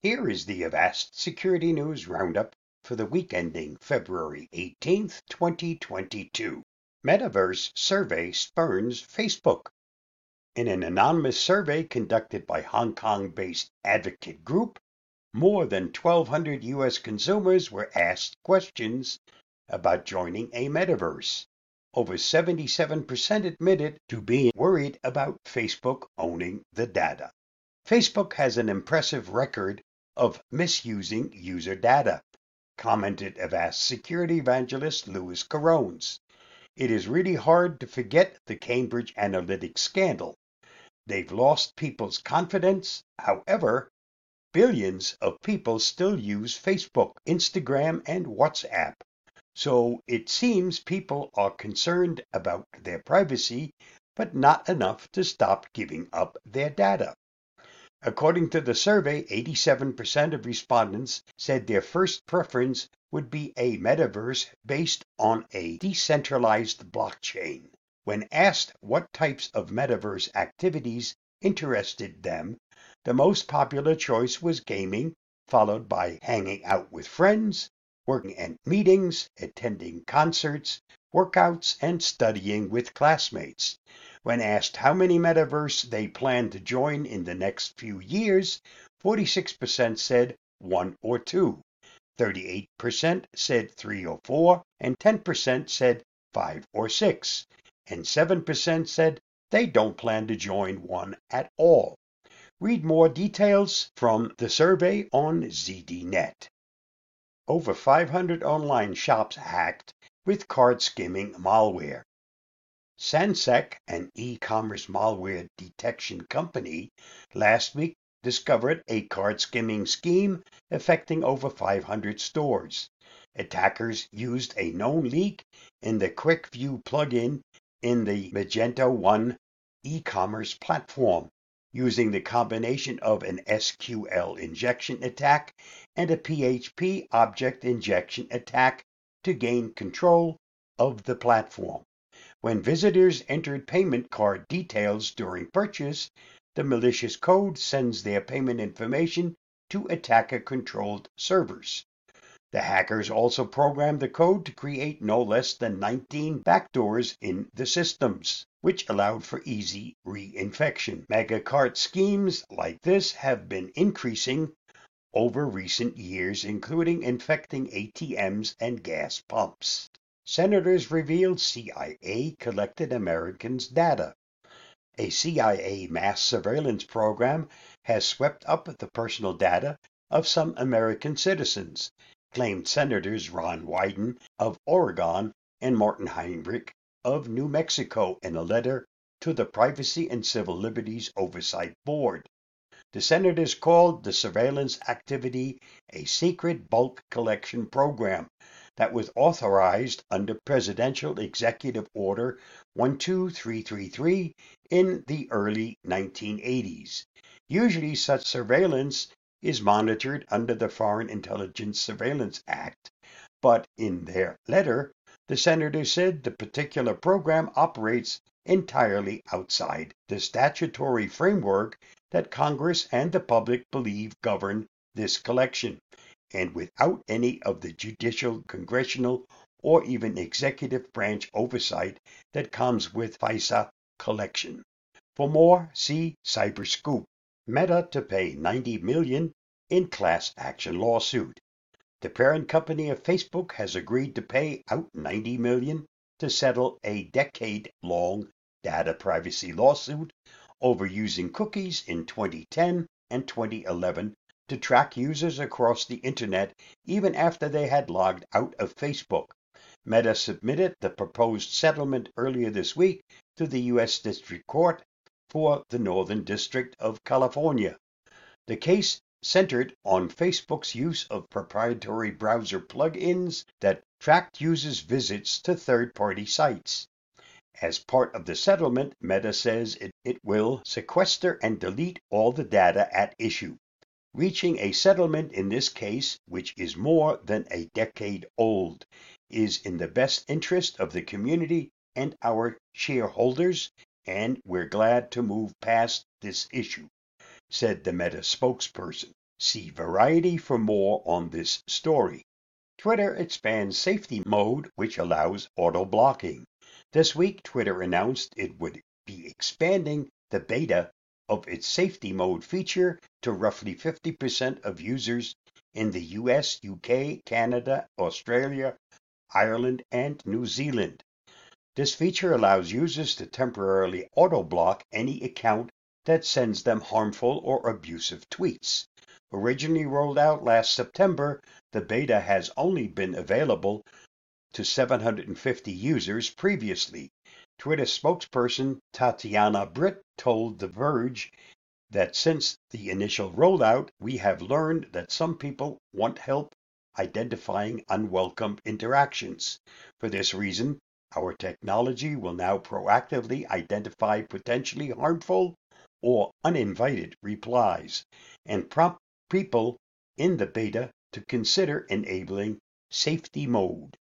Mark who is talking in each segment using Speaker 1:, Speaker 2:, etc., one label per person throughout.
Speaker 1: Here is the Avast Security News Roundup for the week ending February 18th, 2022. Metaverse survey spurns Facebook. In an anonymous survey conducted by Hong Kong based Advocate Group, more than 1,200 US consumers were asked questions about joining a metaverse. Over 77% admitted to being worried about Facebook owning the data. Facebook has an impressive record of misusing user data, commented Avast security evangelist Luis Corrons. It is really hard to forget the Cambridge Analytica scandal. They've lost people's confidence. However, billions of people still use Facebook, Instagram, and WhatsApp. So it seems people are concerned about their privacy, but not enough to stop giving up their data. According to the survey, 87% of respondents said their first preference would be a metaverse based on a decentralized blockchain. When asked what types of metaverse activities interested them, the most popular choice was gaming, followed by hanging out with friends, working at meetings, attending concerts, workouts, and studying with classmates. When asked how many metaverse they plan to join in the next few years, 46% said one or two, 38% said three or four, and 10% said five or six, and 7% said they don't plan to join one at all. Read more details from the survey on ZDNet. Over 500 online shops hacked with card skimming malware. Sansec, an e-commerce malware detection company, last week discovered a card skimming scheme affecting over 500 stores. Attackers used a known leak in the QuickView plugin in the Magento 1 e-commerce platform, using the combination of an SQL injection attack and a PHP object injection attack to gain control of the platform. When visitors entered payment card details during purchase, the malicious code sends their payment information to attacker-controlled servers. The hackers also programmed the code to create no less than 19 backdoors in the systems, which allowed for easy reinfection. Magecart schemes like this have been increasing over recent years, including infecting ATMs and gas pumps. Senators revealed CIA collected Americans' data. A CIA mass surveillance program has swept up the personal data of some American citizens, claimed Senators Ron Wyden of Oregon and Martin Heinrich of New Mexico in a letter to the Privacy and Civil Liberties Oversight Board. The senators called the surveillance activity a secret bulk collection program that was authorized under Presidential Executive Order 12333 in the early 1980s. Usually, such surveillance is monitored under the Foreign Intelligence Surveillance Act, but in their letter, the senator said the particular program operates entirely outside the statutory framework that Congress and the public believe govern this collection and without any of the judicial, congressional, or even executive branch oversight that comes with FISA collection. For more, see Cyberscoop. Meta to pay 90 million in class action lawsuit. The parent company of Facebook has agreed to pay out 90 million to settle a decade-long data privacy lawsuit over using cookies in 2010 and 2011 to track users across the internet even after they had logged out of Facebook. Meta submitted the proposed settlement earlier this week to the U.S. District Court for the Northern District of California. The case centered on Facebook's use of proprietary browser plugins that tracked users' visits to third party sites. As part of the settlement, Meta says it, will sequester and delete all the data at issue. Reaching a settlement in this case, which is more than a decade old, is in the best interest of the community and our shareholders, and we're glad to move past this issue, said the Meta spokesperson. See Variety for more on this story. Twitter expands safety mode, which allows auto blocking. This week, Twitter announced it would be expanding the beta of its safety mode feature to roughly 50% of users in the US, UK, Canada, Australia, Ireland, and New Zealand. This feature allows users to temporarily auto block any account that sends them harmful or abusive tweets. Originally rolled out last September, the beta has only been available to 750 users previously. Twitter spokesperson Tatiana Britt told The Verge that since the initial rollout, we have learned that some people want help identifying unwelcome interactions. For this reason, our technology will now proactively identify potentially harmful or uninvited replies and prompt people in the beta to consider enabling safety mode.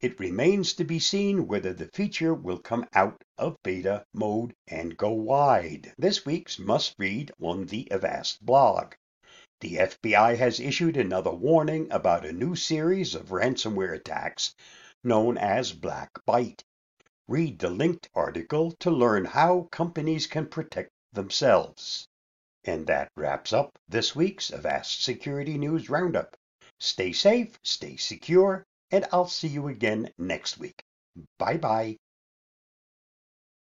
Speaker 1: It remains to be seen whether the feature will come out of beta mode and go wide. This week's must read on the Avast blog. The FBI has issued another warning about a new series of ransomware attacks known as Black Bite. Read the linked article to learn how companies can protect themselves. And that wraps up this week's Avast Security News Roundup. Stay safe, stay secure, and I'll see you again next week. Bye bye.